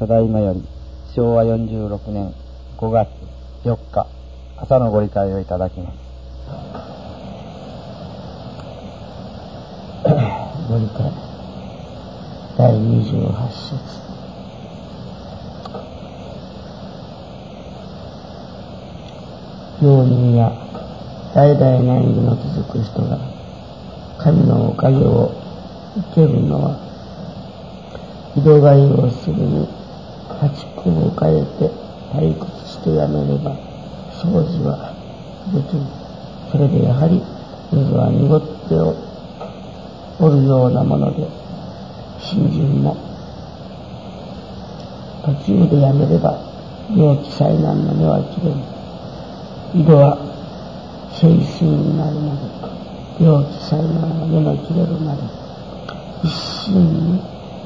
ただいまより昭和46年5月4日朝のご理解をいただきます。ご理解第28節病人や代々難儀の続く人が神のおかげを受けるのは井戸飼いをするに八九を変えて退屈してやめれば掃除はできる。それでやはり水は濁っておるようなもので新人も途中でやめれば病気災難の目は切れる井戸は清水になるまで病気災難の目の切れるまで一心に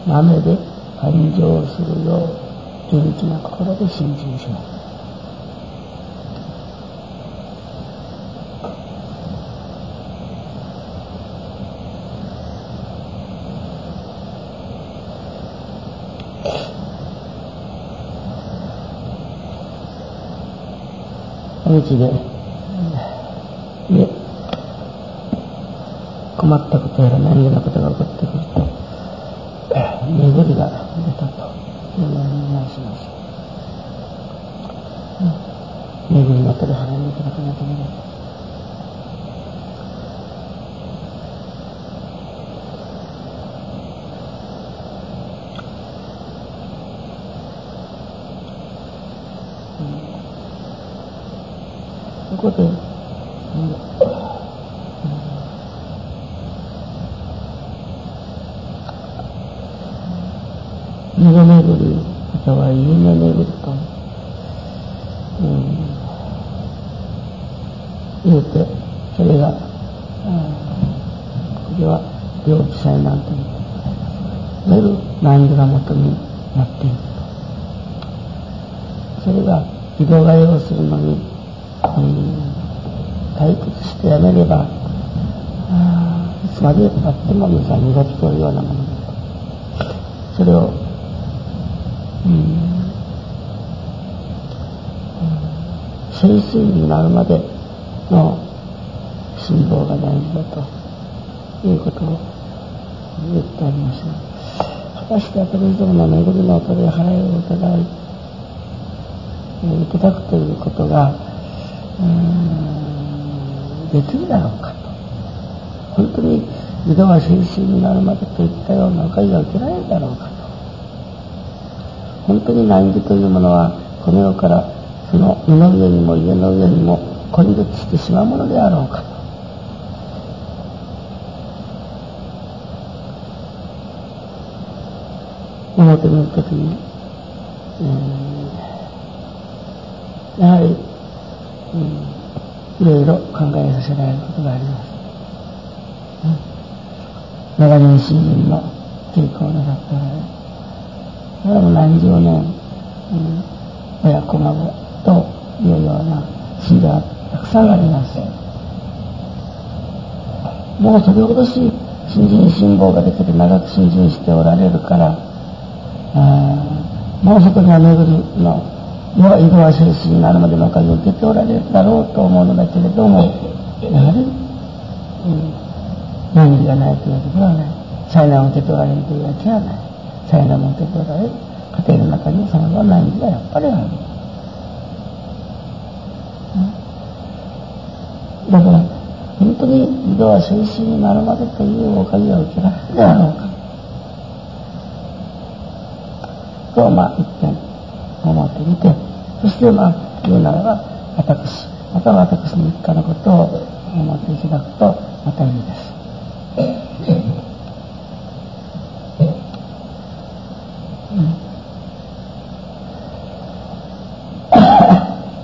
豆で繁盛するよう元気な心で信心します。道で、で、困ったことやら何気なことが起こってくると、巡りが出たというように申します。巡りの手で払いにいただかなければ。こで、うん、夢巡り、または夢巡りと、うん、言うて、それが、これは病気災難といういわゆる難儀が元になっているそれが井戸替えをするのに退屈してやめれば、いつまでたっても水は濁っておるようなものだと。それを、うん、清水になるまでの辛抱が大事だということを言ってありますが、果たしてアトリズムの巡りの音で払いを伺い、いただくということが、うんできるだろうかと。本当に井戸は清水になるまでといったようなおかげが受けられるだろうかと。本当に難儀というものはこの世からその身の上にも家の上にも孤立してしまうものであろうかと。思ってみるときに、やはりうん、いろいろ考えさせられることがあります。うん、長年信心の稽古をなさっておられる。それも何十年、うん、親子孫というような信者がたくさんあります。もうそれほどし新人辛抱ができて長く新人しておられるから、あもうそこには巡りの井戸は精神になるまでのおかげを受けておられるだろうと思うのだけれども、やはり、うん、難儀がないというわけではない。災難を受けておられるというわけはない。災難を受けておられる家庭の中にその難儀がやっぱりある。うん、だから、本当に井戸は精神になるまでというおかげを受けられるであろうか。と、まあ、一点思ってみて、そしてまあ言うならば私または私の一家のことを思っていただくとまたいいです。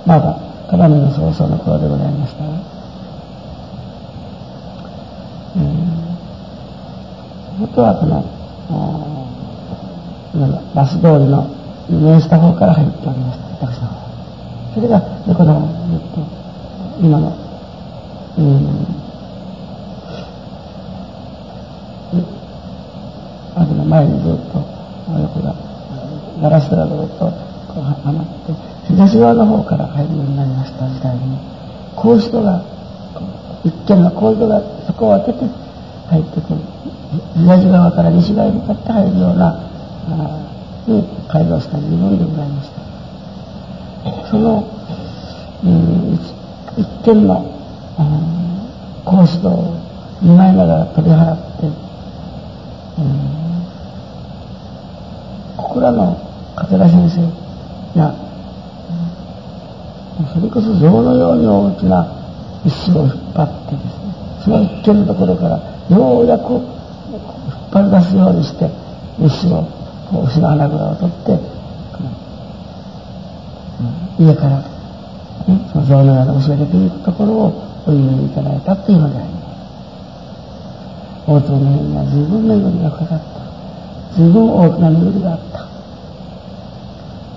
まだ鏡の早々の頃でございましたが、うん、本当はこのバス通りの面した方から入っておりました。たくさん。それが、でこの、えっと、今の、うん、あの前にずっと横がガラスがずっとこうはまって東側の方から入るようになりました時代にこう人が一見のこういう人がそこを開けて入ってくる。東側から西側に向かって入るようなに改造した自分でございましたその、うん、一見の、うん、格子戸を見舞いながら取り払って、うん、小倉の桂先生が、うん、それこそ象のように大きな石を引っ張ってですねその一見のところからようやく引っ張り出すようにして石を牛の花蔵を取って、家から、ね、その象のような牛が出ていくところをお湯にいただいたというのであります。大津の辺には随分巡りがかかった。随分大きな巡りがあった。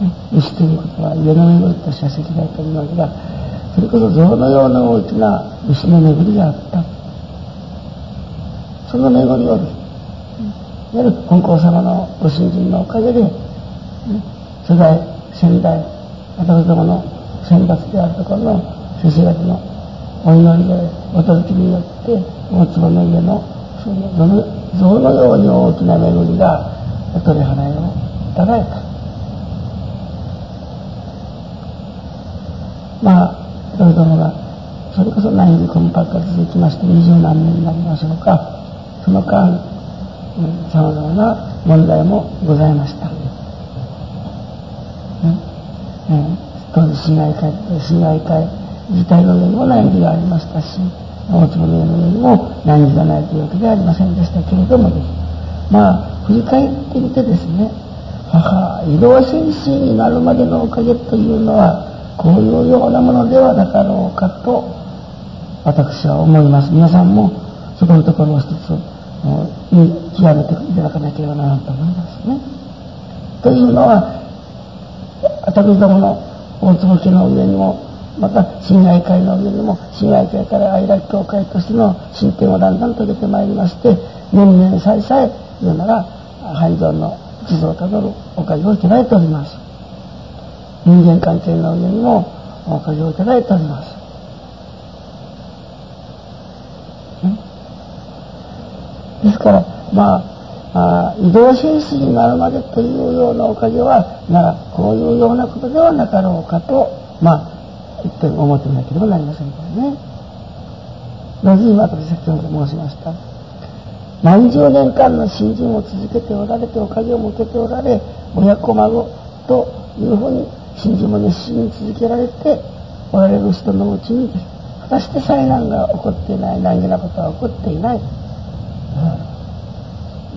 ね牛ということは家の巡りとしては赤外と思いますが、それこそ象のような大きな牛の巡りがあった。その巡りをです、いわゆる本校様のご信心のおかげで、初代、先代、私どもの先達であるところの先生方のお祈りでお届けによって大坪の家のその像のように大きな巡りがお取り払いをいただいた。まあ、私どもがそれこそ内にコンパクト続きまして二十何年になりましょうか。その間、さまざまな問題もございました。当時市街会市街会自体の上にも難儀がありましたし大坪の上の上にも難儀がないというわけではありません。でしたけれどもですまあ振り返ってみてですね母移動先生になるまでのおかげというのはこういうようなものではなかろうかと私は思います皆さん。もそこのところを一つに極めていただかなければならん。と思いますね。というのは私どもの大坪家の上にもまた信愛会の上にも信愛会から愛楽協会としての進展をだんだん遂げてまいりまして年々さえさえ言うなら繁盛の地蔵をたどるおかげをいただいております。人間関係の上にもおかげをいただいております。ですから、まあ、あ移動進出になるまでというようなおかげは、なら、こういうようなことではなかろうかと、まあ、一点思ってみなければなりませんからね。なぜ今私先ほど申しました。何十年間の新人を続けておられて、おかげを向けておられ、親子孫というふうに新人も熱心に続けられておられる人のうちに、果たして災難が起こっていない、難儀なことは起こっていない。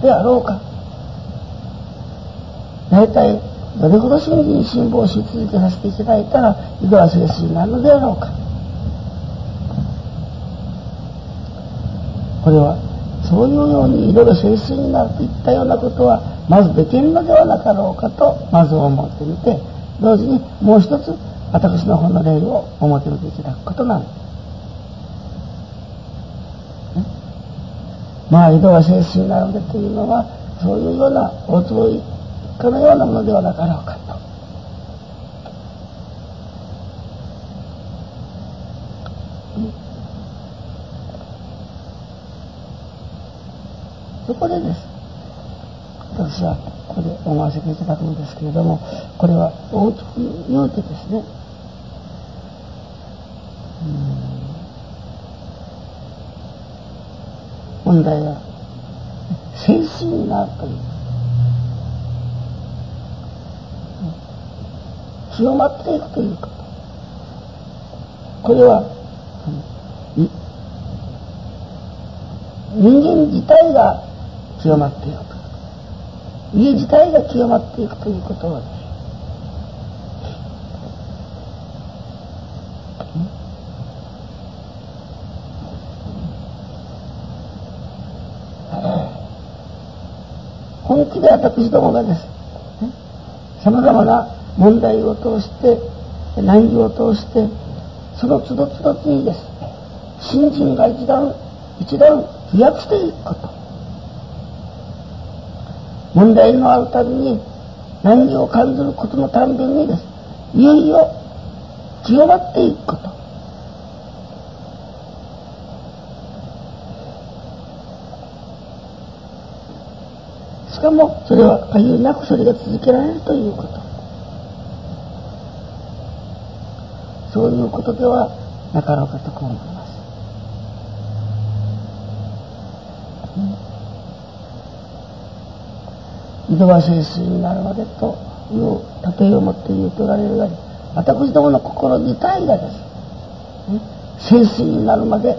であろうか大体どれほど信心辛抱し続けさせていただいたら井戸は精神になるのであろうかこれはそういうようにいろいろ精神になるといったようなことはまずできるのではなかろうかとまず思ってみて同時にもう一つ私の方の礼を表めていただくことなんです。まあ井戸が精神なのでというのはそういうような大坪一家のようなものではなかろうかと。そこでです私はここで思わせていただくんですけれどもこれは大きく言うてですねうん問題は精神になるという清まっていくということ。これは人間自体が清まっていく。家自体が清まっていくということは本気で私どもがです、さまざまな問題を通して、難儀を通して、その都度都度にです、信心が一段、一段飛躍していくこと。問題のあるたびに、難儀を感じることのたんびにです。いよいよ清まっていくこと。しかもそれは限りなくそれが続けられるということそういうことではなかろうかとこう思います。うん井戸は清水になるまでという例えを持って言うとられるが私どもの心自体がです、ね、清水になるまで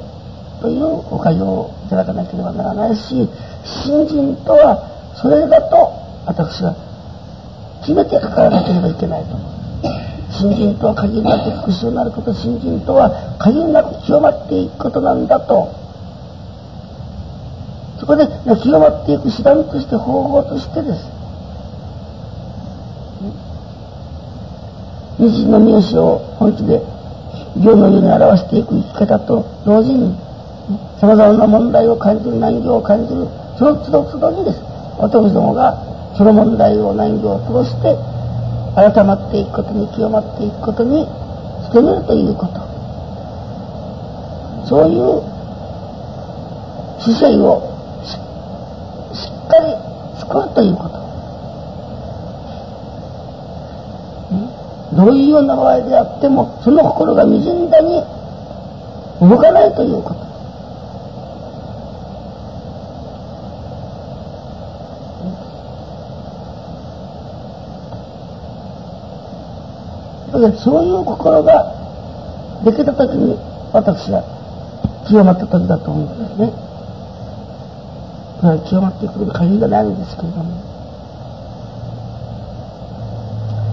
というおかげをいただかなければならないし信心とはそれだと私は決めてかからなければいけないと思う。信心とは限りなく復讐なること信心とは限りなく清まっていくことなんだと。そこで清まっていく手段として方法としてです。日の名詞を本気で行の世に表していく生き方と同時にさまざまな問題を感じる難行を感じるその都度都度にです。私どもがその問題を難行を通して改まっていくことに清まっていくことに努めるということ。そういう姿勢をしっかり作るということ。どういうような場合であってもその心がみじんだに動かないということ。そういう心ができた時に私は清まった時だと思うんですね。まあ、清まってくこと限りがないんですけれども。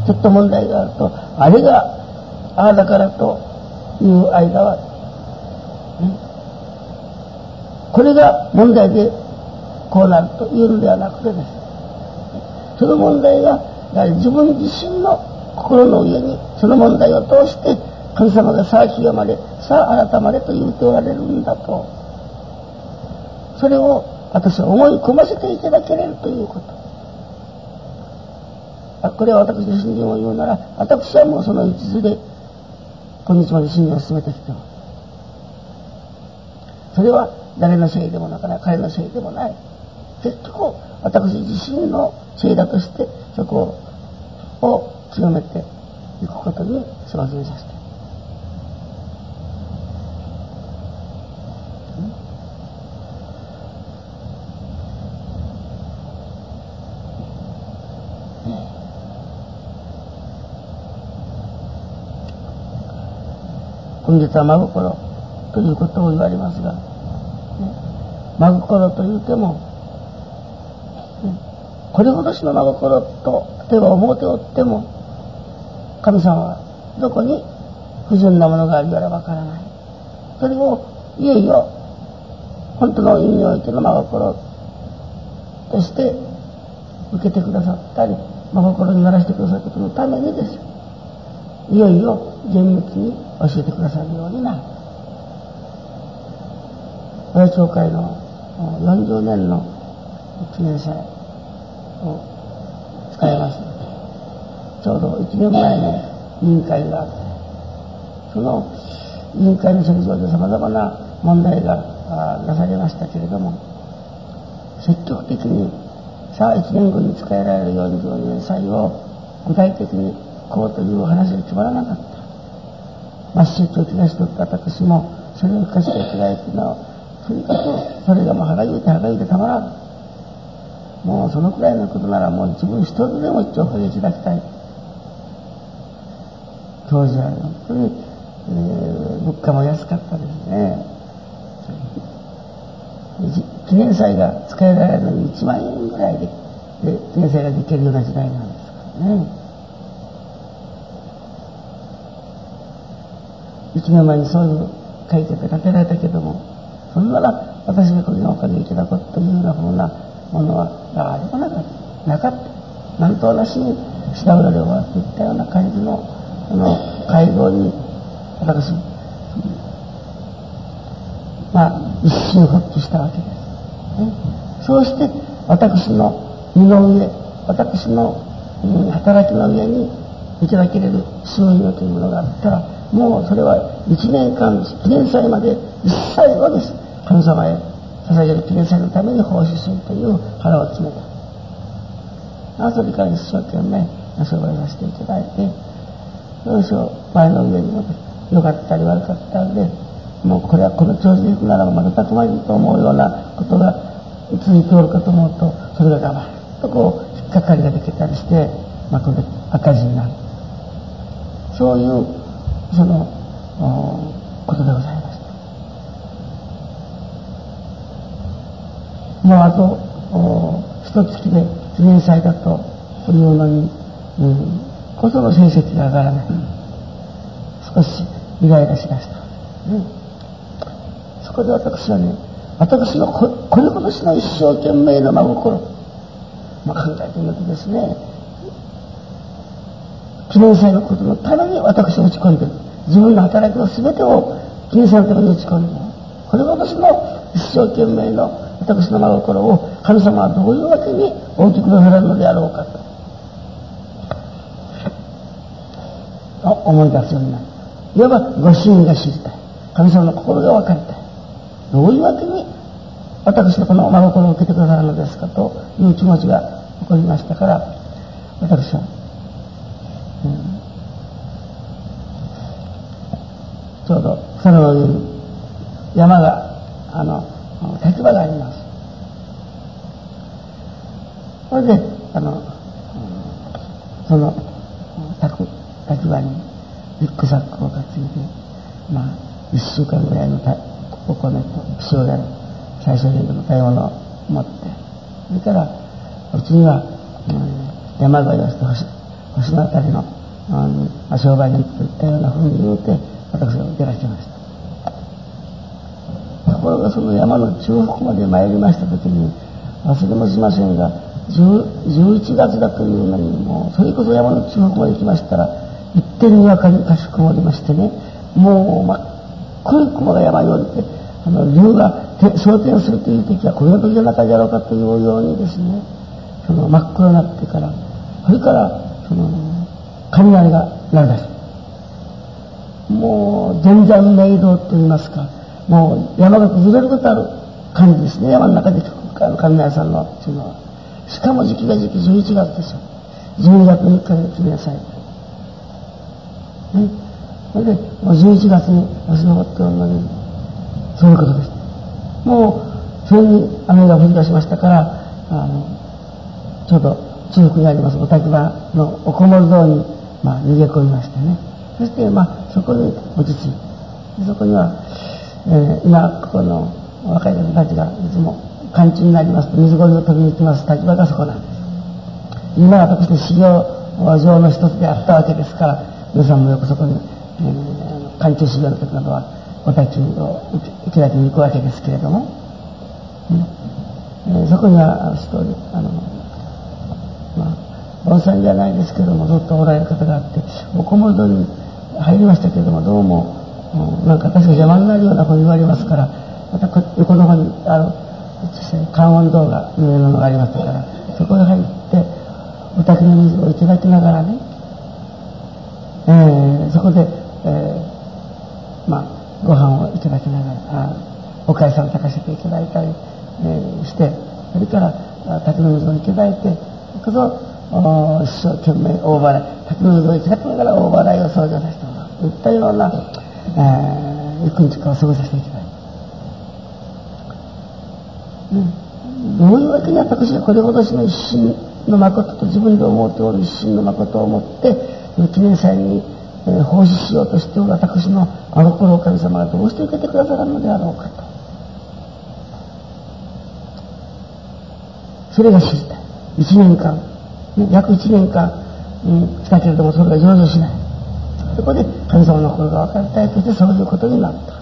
ちょっと問題があると、あれがああだからという間は、ね、これが問題でこうなるというのではなくてです。ねその問題がやはり自分自身の心の上にその問題を通して神様がさあ清まれさあ改まれと言っておられるんだと。それを私は思い込ませていただけれるということ。あこれは私の信心を言うなら私はもうその一途で今日まで信心を進めてきてそれは誰のせいでもなかなか彼のせいでもない。結局私自身のせいだとしてそこを強めていくことにつまずめさせて今月は真心ということを言われますが、ね、真心というても、ね、これほどしの真心と例えば思うておっても神様はどこに不純なものがあるやらわからない。それをいよいよ本当の意味においての真心として受けてくださったり、真心にならしてくださることのためにですよ。いよいよ厳密に教えてくださるようになる。親教会の40年の記念祭を使いました。ちょうど1年前に委員会があって、その委員会の席上で様々な問題がなされましたけれども、積極的にさあ1年後に使えられる42年祭を具体的にこうという話が決まらなかった。まっしゅと気がしとった私も、それを聞かせていただいてのは、とにかくそれがもう歯がゆいて歯がゆいてたまらん。もうそのくらいのことならもう自分一人でも一丁おかげいただきたい。当時は本当に、えー、物価も安かったですね。記念祭が使えられるのに1万円ぐらいでで記念祭ができるような時代なんですからね。1年前にそういう会見で建てられたけども、そんなら私がこれのお金をいただくというようなふうなものは誰もなかった。なかった。なんとなしに調べられ終わっていったような感じのあの会合に私まあ一瞬ほっとしたわけです、そうして私の身の上私のうん、働きの上にいただけれる収入というものがあったら、もうそれは1年間、記念祭まで一切はです。神様へ捧げる記念祭のために奉仕するという腹を決めた。あそれから一生懸命遊ばさせていただいて、どうしよう、前の上に良かったり悪かったんで、もうこれはこの調子でいくならばまたたくまりと思うようなことが続いておるかと思うと、それがガバッとこう、引っかかりができたりして、まあ、これで赤字になる。そういう、その、ことでございました。もうあと、一月で記念祭だというのに、うん、ことの成績が上がらない。少しイライラしだした。うん、そこで私はね、私のここれほどしの一生懸命な真心、まあ、考えてみるとですね、記念祭のことのために私を打ち込んでる。自分の働きの全てを記念祭のために打ち込んでる。これが私の一生懸命の私の真心を神様はどういうわけに大きくなされるのであろうかと。思い出すようになる。いわばご真意が知りたい。神様の心が分かりたい。どういうわけに私のこの真心を受けてくださるのですかという気持ちが起こりましたから、私は、うん、ちょうどその上に山が、あの、立場があります。それで、あの、その、立場にリュックサックを担いで、まあ、一週間ぐらいのお米と塩だれ、最初にの買い物を持って、それから、うちには、うん、山沿いをして星星のあたりの、うん、商売に行くといったようなふうに言うて、私が出らしました。ところがその山の中腹まで参りましたときに、忘れもしませんが、11月だというのに、もう、それこそ山の中腹まで行きましたら、一点にわかにかしくもりましてね、もう真っ黒い雲が山に降りて、あの、竜が昇天するという時はこの時じゃなかじゃろうかというようにですね、その真っ黒になってから、それから、その、雷が鳴り出す。もう、全然明道と言いますか、もう山が崩れることある感じですね、山の中で聞く、あの、雷さんの、その、しかも時期が時期11月ですよ。12月3日で決めなさい。ね。それで、11月に足のっておるのに、そういうことです。もう、それに雨が降り出しましたから、あの、ちょうど中腹にありますお滝場のおこもり堂に、まあ、逃げ込みましてね。そして、まあ、そこに落ち着いて、そこには、えー、今、ここの若い方たちがいつも寒中になりますと水ごりを取りに行きます滝場がそこなんです。今は私の修行場の一つであったわけですから、皆さんもよくそこに、えー、寒中修行の時などはお焚きをいただきに行くわけですけれども、ねえー、そこには一人、あの、まあ、盆栽じゃないですけども、ずっとおられる方があって、おこもり戸に入りましたけれども、どうもう、なんか確か邪魔になるようなふうに言われますから、また横の方に、あの、観音堂が上ののがありましたから、そこに入って、お宅の水をいただきながらね、えー、そこで、えー、まあ、ご飯をいただきながら、あおかえさんを炊かせていただいたり、えー、して、それから、滝の水をいただいて、こそ、一生懸命大払い、滝の水をいただきながら大払いを創業させてもらう。といったような、えー、一日間を過ごさせていただいて。うん、どういうわけに私がこれほどしの一心の誠と自分で思っておる一心の誠を持って、記念祭に、え、奉仕しようとしておる私のあの頃神様がどうして受けてくださるのであろうかと。それが知りたい。一年間、約一年間、うん、来たけれどもそれが上場しない。そこで神様の心が分かりたいとしてそういうことになった。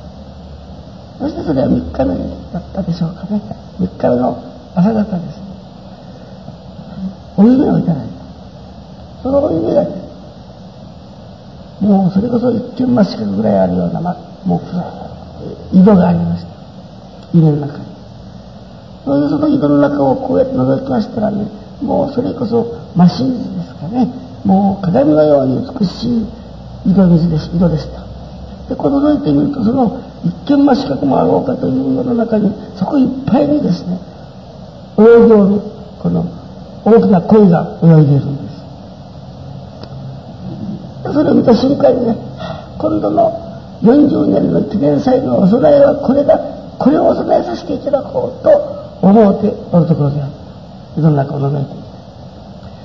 そしてそれは3日目だったでしょうかね。3日目の朝方です。お湯をいただいた。そのお湯がもうそれこそ一見真四角ぐらいあるような、ま、もう井戸がありました。家の中に。それでその井戸の中をこうやって覗きましたらね、もうそれこそ真真実ですかね。もう鏡のように美しい色水です、色でした。で、この覗いてみると、その一見真四角もあろうかという世の中に、そこいっぱいにですね、泳いでおる、この大きな鯉が泳いでいるんです。見た瞬間にね、今度の40年の記念祭のお供えはこれだ、これをお供えさせていただこうと思うておるところである。世の中を覗いていて。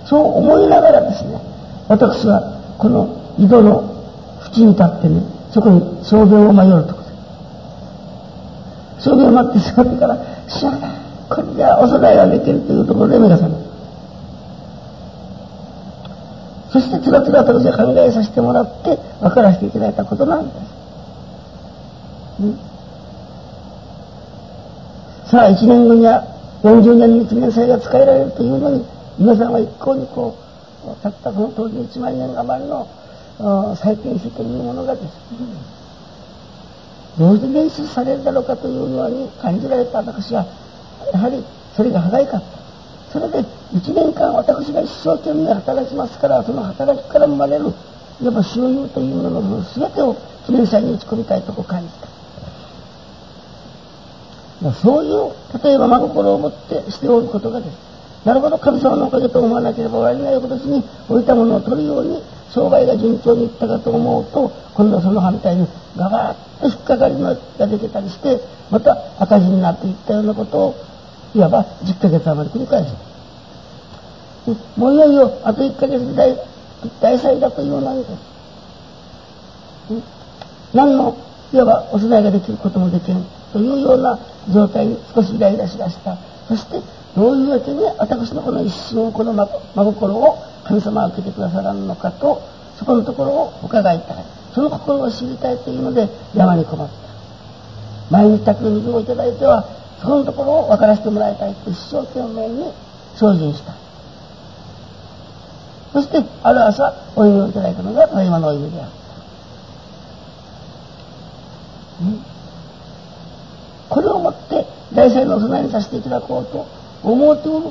そう思いながらですね、私はこの井戸の縁に立ってね、そこに証言を迷うところで。証言を待ってしまってから、しまった、これではお供えができるというところで目が覚める。そしてつらつらと私は考えさせてもらって分からせていただいたことなんです。さあ、1年後には40年の記念祭が使えられるというのに、皆さんは一向にこう、たったその当時1万年余りの再建費というものがですね、どうして捻出されるだろうかというように感じられた私は、やはりそれが早かった。それで1年間私が一生懸命働きますから、その働きから生まれる、いわば収入というものの全てを記念祭に打ち込みたいとこう感じた。そういう、例えば真心を持ってしておることがです。なるほど、神様のおかげと思わなければ終わりない翌年に置いたものを取るように、商売が順調にいったかと思うと、今度はその反対にガバッと引っかかりが出てたりして、また赤字になっていったようなことをいわば10ヶ月余り繰り返す。もういよいよあと1ヶ月で大大祭だというのにです。何のいわばお供えができることもできんというような状態に少しイライラしだした。そしてどういうわけで私のこの一瞬この真心を神様は受けてくださらんのかとそこのところを伺いたい。その心を知りたいというので山に困った。毎日宅の水をいただいてはそのところを分からせてもらいたいと一生懸命に精進した。そして、ある朝、お祈りをいただいたのが、ただいまのお祈りであった。これをもって、大祭のお供えにさせていただこうと思うておる、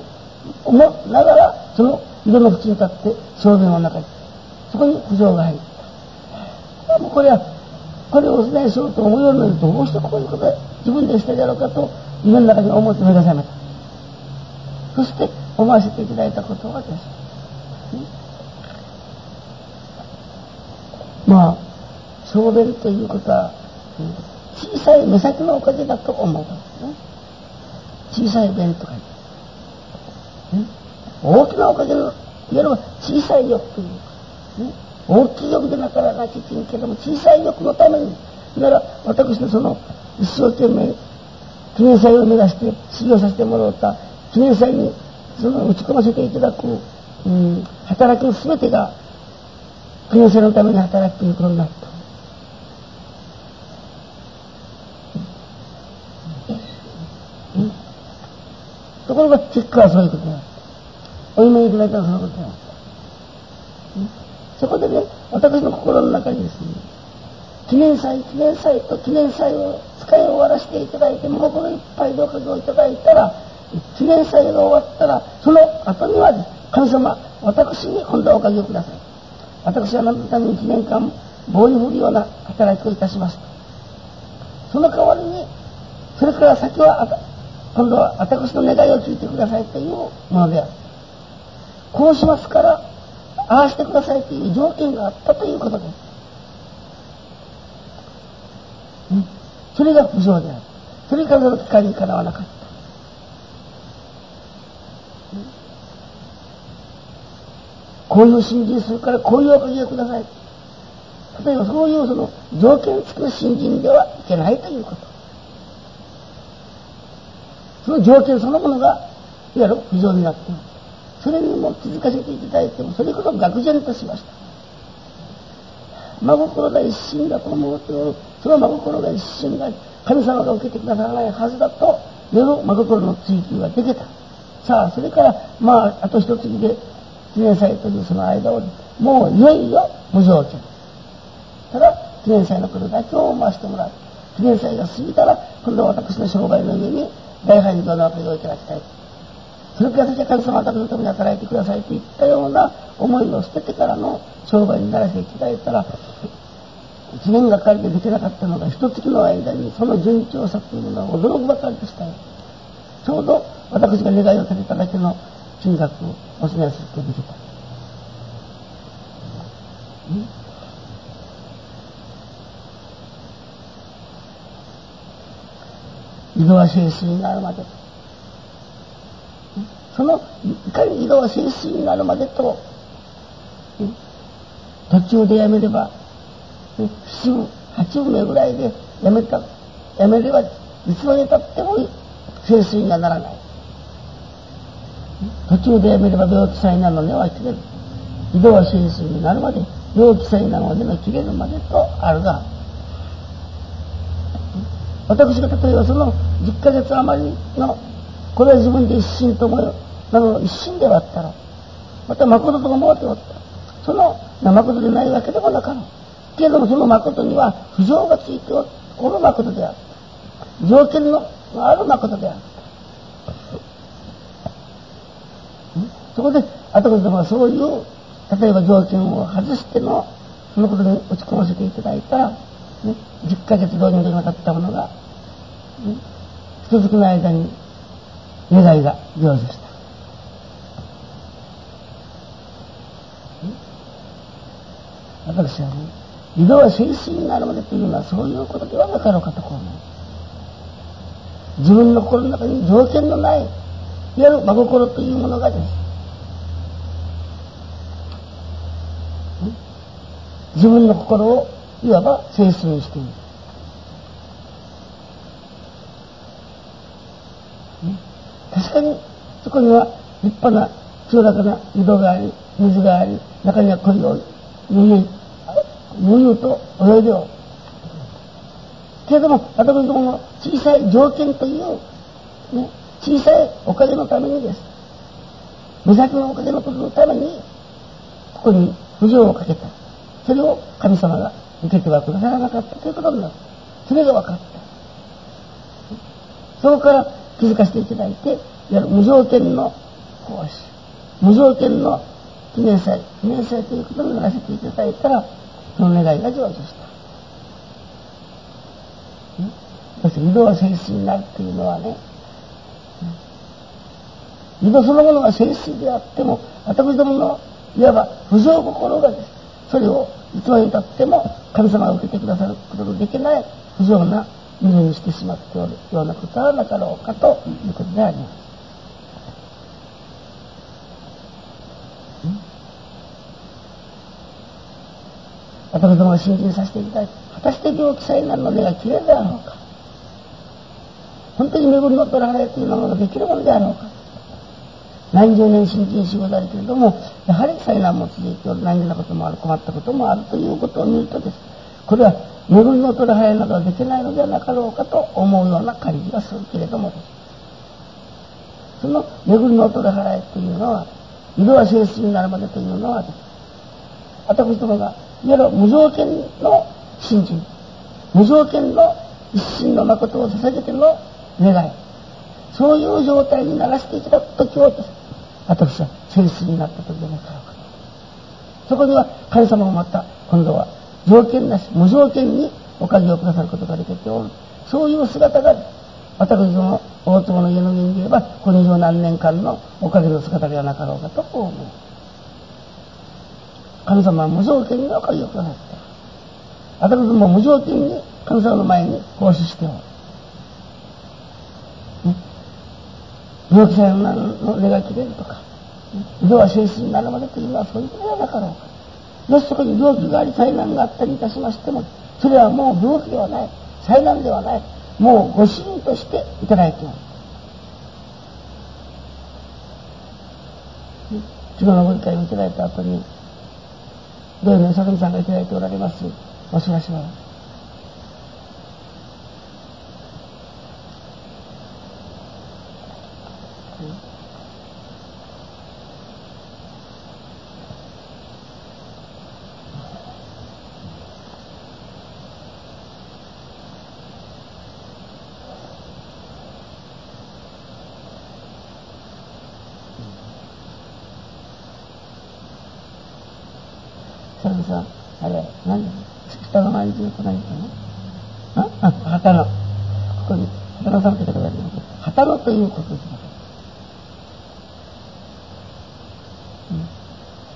思ながら、その色の縁に立って、正面の中に、そこに苦情が入った。これは、これをお供えしようと思うようにどうしてこういうことで自分でしてやろうかと夢の中に思って目が覚めた。そして思わせていただいたことはです。ねまあ、小便ということは、小さい目先のおかげだと思うね。小さい便とか言って。大きなおかげの、いわゆる小さい欲というか、ね、大きい欲でなからなきゃいけども、小さい欲のために、なら私のその一生懸命記念祭を目指して修行させてもらった記念祭にその打ち込ませていただく、うん、働きの全てが記念祭のために働くということになった。ところが結果はそういうことになった。お夢いただいたらそのことになった。そこでね、私の心の中にですね、記念祭、記念祭と記念祭を使い終わらせていただいて、もうこのいっぱいでおかげをいただいたら、記念祭が終わったら、その後には、ね神様、私に今度はおかげをください。私は何のために1年間、棒に振るような働きをいたします。その代わりに、それから先は、今度は私の願いを聞いてくださいというものである。こうしますから、ああしてくださいという条件があったということです。それが不条である。それからの機会にかなわなかった。こういう信心するからこういうおかげをください。例えばそういうその条件付きの信心ではいけないということ。その条件そのものが、いわゆる不条になっている。それにも気づかせていただいても、それこそ愕然としました。真心が一心だと思うと、その真心が一心が神様が受けてくださらないはずだと、世の真心の追求ができた。さあ、それから、まあ、あと一月で、記念祭というその間を、もういよいよ無条件。ただ、記念祭のことだけを回してもらう。記念祭が過ぎたら、今度は私の商売の上に大繁盛のわけをいただきたい。それから神様方のために働いてくださいといったような思いを捨ててからの商売にならせていただいたら、一年がかりでできなかったのが一月の間にその順調さというものは驚くばかりでしたよ。ちょうど私が願いを立てただけの金額をお供えすることができた。井戸は清水になるまで。その、いかに井戸は清水になるまでと、途中でやめれば、七分、八分目ぐらいでやめた、やめれば、いつまでたっても清水にはならない。途中でやめれば病気さえなの根は切れる。井戸は清水になるまで、病気さえなの根の切れるまでとあるが、私が例えばその10ヶ月余りの、これは自分で一心と思なの一心ではあったら、また誠と思っておった。その誠でないわけでもなかろう。けれどもその誠には不条がついておる誠であった。条件のある誠であった。そこで、後でもそういう、例えば条件を外しての、そのことに落ち込ませていただいたら、ね、10ヶ月どうにもできなかったものが、ね、一月の間に願いが成就した。私はね、井戸は清水になるまでというのはそういうことではなかろうかとこう思う。自分の心の中に条件のない、いわゆる真心というものがです。自分の心をいわば清水にしている。確かにそこには立派な清らかな井戸があり、水があり、中には鯉を悠々と泳いでおる。けれども、私どもの小さい条件という、ね、小さいおかげのためにです。目先のおかげのことのために、ここに浮上をかけた。それを神様が受けてはくださらなかったということになる。それが分かった。そこから気づかせていただいて、いわゆる無条件の奉仕、無条件の記念祭、記念祭ということにならせていただいたら、の願いが成就した。そして井戸は聖水になるというのはね、井戸そのものが聖水であっても、私どものいわば不条心がです。それをいつまでたっても神様が受けてくださることのできない不条な水にしてしまっておるようなことはなかろうかということであります。私どもが信心させていただいて、果たして病気さえなるの根が切れるであろうか。本当に巡りの取られというものができるものであろうか。何十年新人しござるけれども、やはり災難も続いておる、何気なこともある、困ったこともあるということを見るとです。これは巡りの取られなどはできないのではなかろうかと思うような感じがするけれどもです。その巡りの取ら払いというのは、色は清水になるまでというのはです。私どもが、いわゆる無条件の信心、無条件の一心の誠を捧げての願い、そういう状態にならせていただく時を。私は清水になった時でなかろうかそこには神様もまた今度は条件なし無条件におかげをくださることができておる。そういう姿が私ども大坪の家の人で言えばこの以上何年間のおかげの姿ではなかろうかと思う。神様は無条件におかげをくださった私どもも無条件に神様の前に奉仕しておる、ね、病気さえの願い切れるとか井戸は清水になるまでというのはそういうことではなかろうか。もしそこに病気があり災難があったりいたしましても、それはもう病気ではない、災難ではない、もうご主人としていただいておる。昨日のご理解をいただいた後に、土曜の里見さんがいただいておられます、お知らせは、それでさ、あれ、何下の前にずっと何かなあ、あ、旗の。ここに、旗のさんって方があります。旗のということです。うん。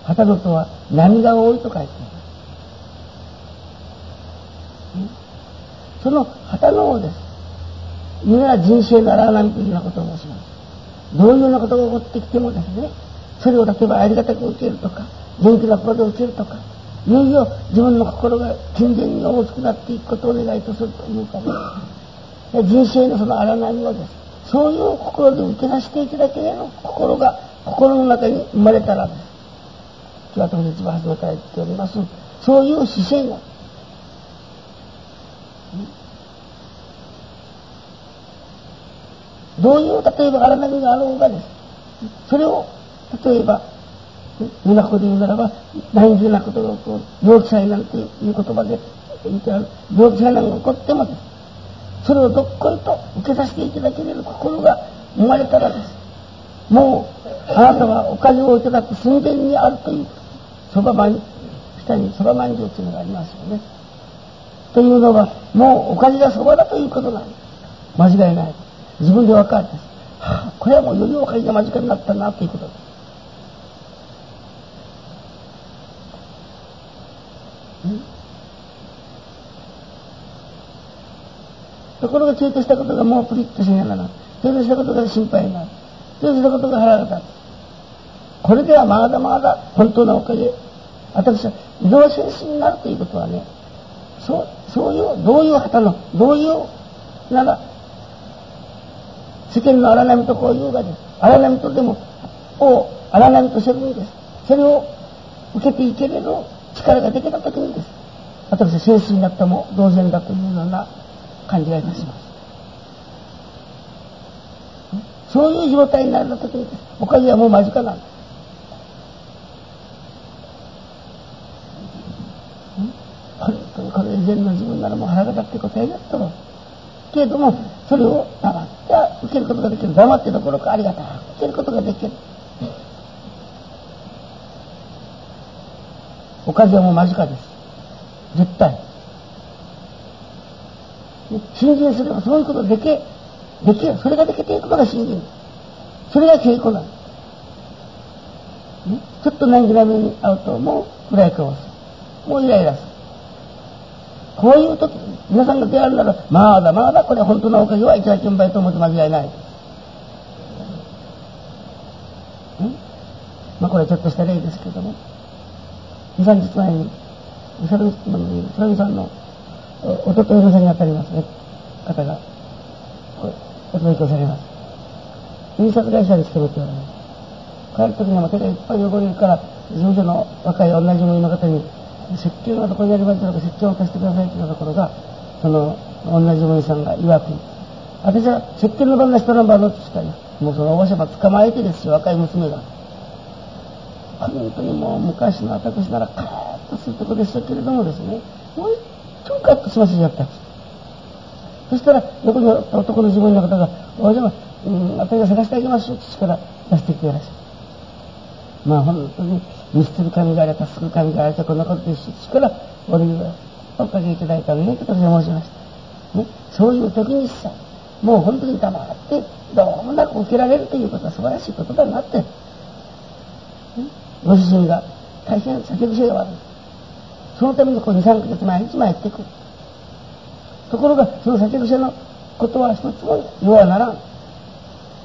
旗のとは、波が多いと書いてある。その旗の王です。言うなら人生ならないというようなことを申します。どういうようなことが起こってきてもですね、それを例えばありがたく受けるとか、元気な心で受けるとか、いよいよ自分の心が健全に大きくなっていくことを願いとするというかね、人生のその荒波をです。そういう心で受けさせていただければ、心が、心の中に生まれたらです。今日は特に一番初めから言っております。そういう姿勢が、どういう例えば荒波があろうがです。それを例えば今ここで言うならば大事なことが起こる病気災難という言葉で言ってある。病気災難が起こってもです。それをどっこいと受けさせていただける心が生まれたらです。もうあなたはおかずをいただく寸前にあるというそばまん下にそばまんじゅうというのがありますよね。というのはもうおかずがそばだということなんです間違い。ない自分で分かる。んです、はあ、これはもうよりおかずが間近になったなということ。ですところがちょいとしたことがもうプリッとしながら、ちょいとしたことが心配になる。ちょいとしたことが腹が立つ。これではまだまだ本当のおかげ。私は移動センスになるということはね、そう、そういう、どういう旗の、どういうなら、世間の荒波とこういうがです。荒波とでも、を荒波としてるんです。それを受けていけれる力ができた時にです。私はセンスになっても同然だというような感じがいたします。そういう状態になるときに、おかげはもう間近なんです。本当にこれ以前の自分ならもう腹が立って答えだったろ。けれども、それを黙って受けることができる。黙ってどころかありがたく受けることができる。おかげはも間近です。絶対。信心すればそういうことでき、できる。それができていくのが信心。それが稽古なの。ちょっと難儀な目に遭うと、もう裏へかわす。もうイライラする。こういう時、皆さんが出会うなら、まだまだこれ本当のおかげは一大順倍と思って間違いない。まあこれはちょっとした例ですけども、2、3日前に、サルミさんのおとといのさに当たりますね、方が、お届けされます。印刷会社に勤めております。帰るときには手がいっぱい汚れるから、事務所の若い同じ組の方に、石鹸はどこにあります？か石鹸を貸してくださいというところが、その、同じ組さんが曰く、私は石鹸の番が下ナンバーのって言ったら、もうそのおばしゃま捕まえてですよ、若い娘が。本当にもう昔の私ならカーッとするとこでしたけれどもですね、もうとカッとしますよったそしたら横に男の自分の方が「おじゃま、うん、私が探してあげましょう」って力出してきてらっしゃるまあ本当に見捨てる神があれば救う神があればこんなことですし力俺におかげいただいたのねと申しました、ね、そういう時にさもう本当に黙ってどうもなく受けられるということは素晴らしいことだなって、ね、ご自身が大変先癖が悪いそのためにこう2、3ヶ月毎日参ってくる。ところが、その先癖のことは一つも言わならん。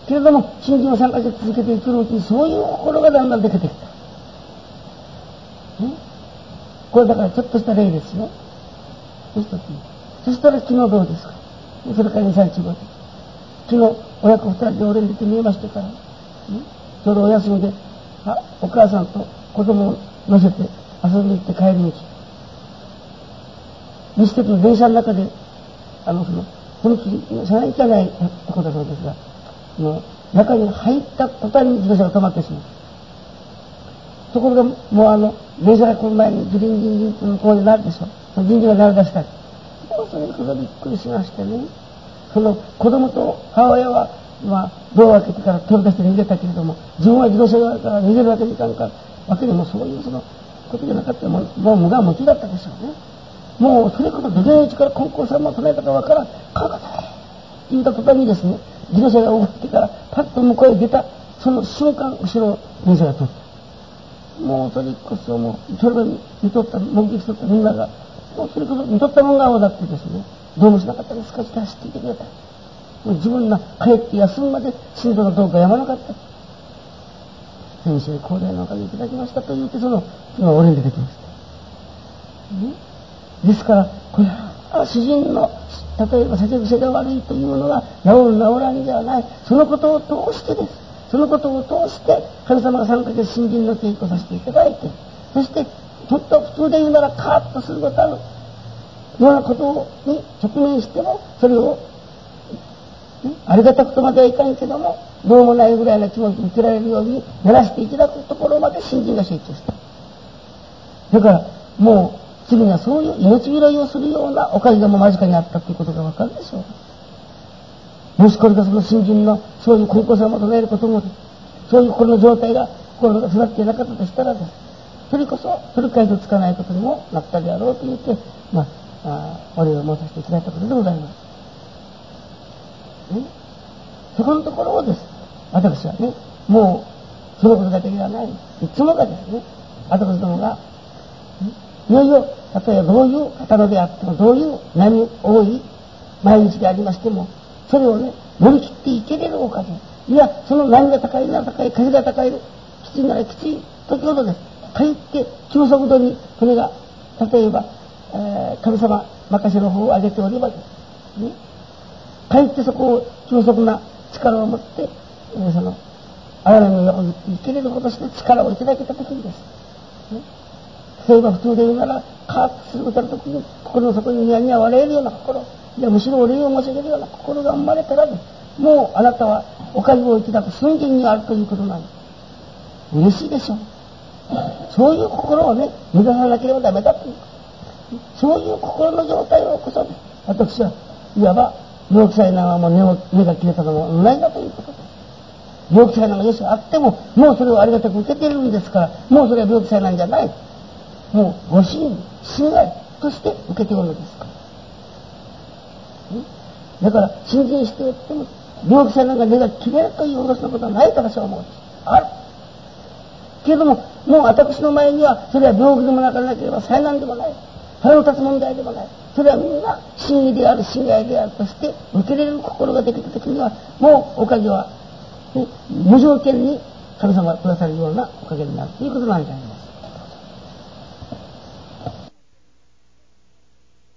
けれども、信心を3ヶ月続けていくうちに、そういう心がだんだん出てきた。ね？これだからちょっとした例ですよ。一つ。そしたら昨日どうですか？それから2、3日後昨日、親子二人で俺に出て見えましたから、ちょうどお休みで、お母さんと子供を乗せて遊びに行って帰り道。西鉄の電車の中で、あの、その、踏切、車内行かないとこだそうですが、の、中に入った途端に自動車が止まってしまう。ところが、もうあの、電車が来る前にギリンギリンギリンと向こうになるでしょ。その人事が鳴り出したり。もうそれこそびっくりしましてね。その子供と母親は、まあ、ドアを開けてから飛び出して逃げたけれども、自分は自動車側から逃げるわけにいかんか、わけでもそういうその、ことじゃなかったもうもう無我夢中だったでしょうね。もうそれこそどれのうちから金光様を唱えたかわからん、かかた言うた途端にですね、自動車が動いてからパッと向こうへ出た、その瞬間、後ろ電車が通った。もうそれこそもう、それを見とった、目撃しとったみんなが、もうそれこそ見とったもんがだってですね、どうもしなかったですかって走っていてくれた。自分が帰って休むまで死んだかどうかやまなかった。先生、高齢のおかげいただきましたと言って、その、その俺に出てきました。ね、ですから、これは主人の例えば酒癖が悪いというのは治る治らんじゃないそのことを通してですそのことを通して神様が3ヶ月新人の稽古させていただいてそしてちょっと普通で言うならカーッとすることあるようなことに直面してもそれをありがたくとまではいかんけどもどうもないぐらいの気持ちに受けられるようにならしていただくところまで新人が成長しただからもう次にはそういう命拾いをするようなおかげがもう間近にあったということがわかるでしょう。もしこれがその新人のそういう高校生を求めることも、そういう心の状態が、心が育っていなかったとしたらです、それこそ取り返しのつかないことにもなったであろうと言って、まあ、あお礼を申させていただいたことでございます。ね、そこのところをです、私はね、もう、そのことだけではない。いつもがですね、私どもが、いよいよ、例えばどういう刀であっても、どういう波多い毎日でありましても、それをね、乗り切っていけれるおかげ。いや、その波が高いなら高い、風が高い、きついならきつい時ほどです。かえって急速度に船が、例えば、えー、神様任せの方を上げておればです。ね。かえってそこを急速な力を持って、えー、その、荒波を言っていけれるほどして力をいただけた時にです。ね例えば普通で言うなら、カーッとす。ることの時に、心の底にニヤニヤ笑えるような心、いやむしろお礼を申し上げるような心が生まれたら、ね、もうあなたはおかげをいただく寸前にあるということなんです。嬉しいでしょう。そういう心をね、目指さなければダメだという。そういう心の状態をこそね、私はいわば病気さえながも根を根が切れたのもないだということ。病気さえなよしあっても、もうそれをありがたく受けているんですから、もうそれは病気さえなんじゃない。もうご信信頼として受けておるのですから。だから信心しておっても病気者なんか根が切れるという脅しのことはないと私は思うんです。ある。けれども、もう私の前にはそれは病気でもなかなければ災難でもない。腹の立つ問題でもない。それはみんな真意である、親愛であるとして受け入れる心ができた時には、もうおかげは、無条件に神様がくださるようなおかげになるということなんじゃない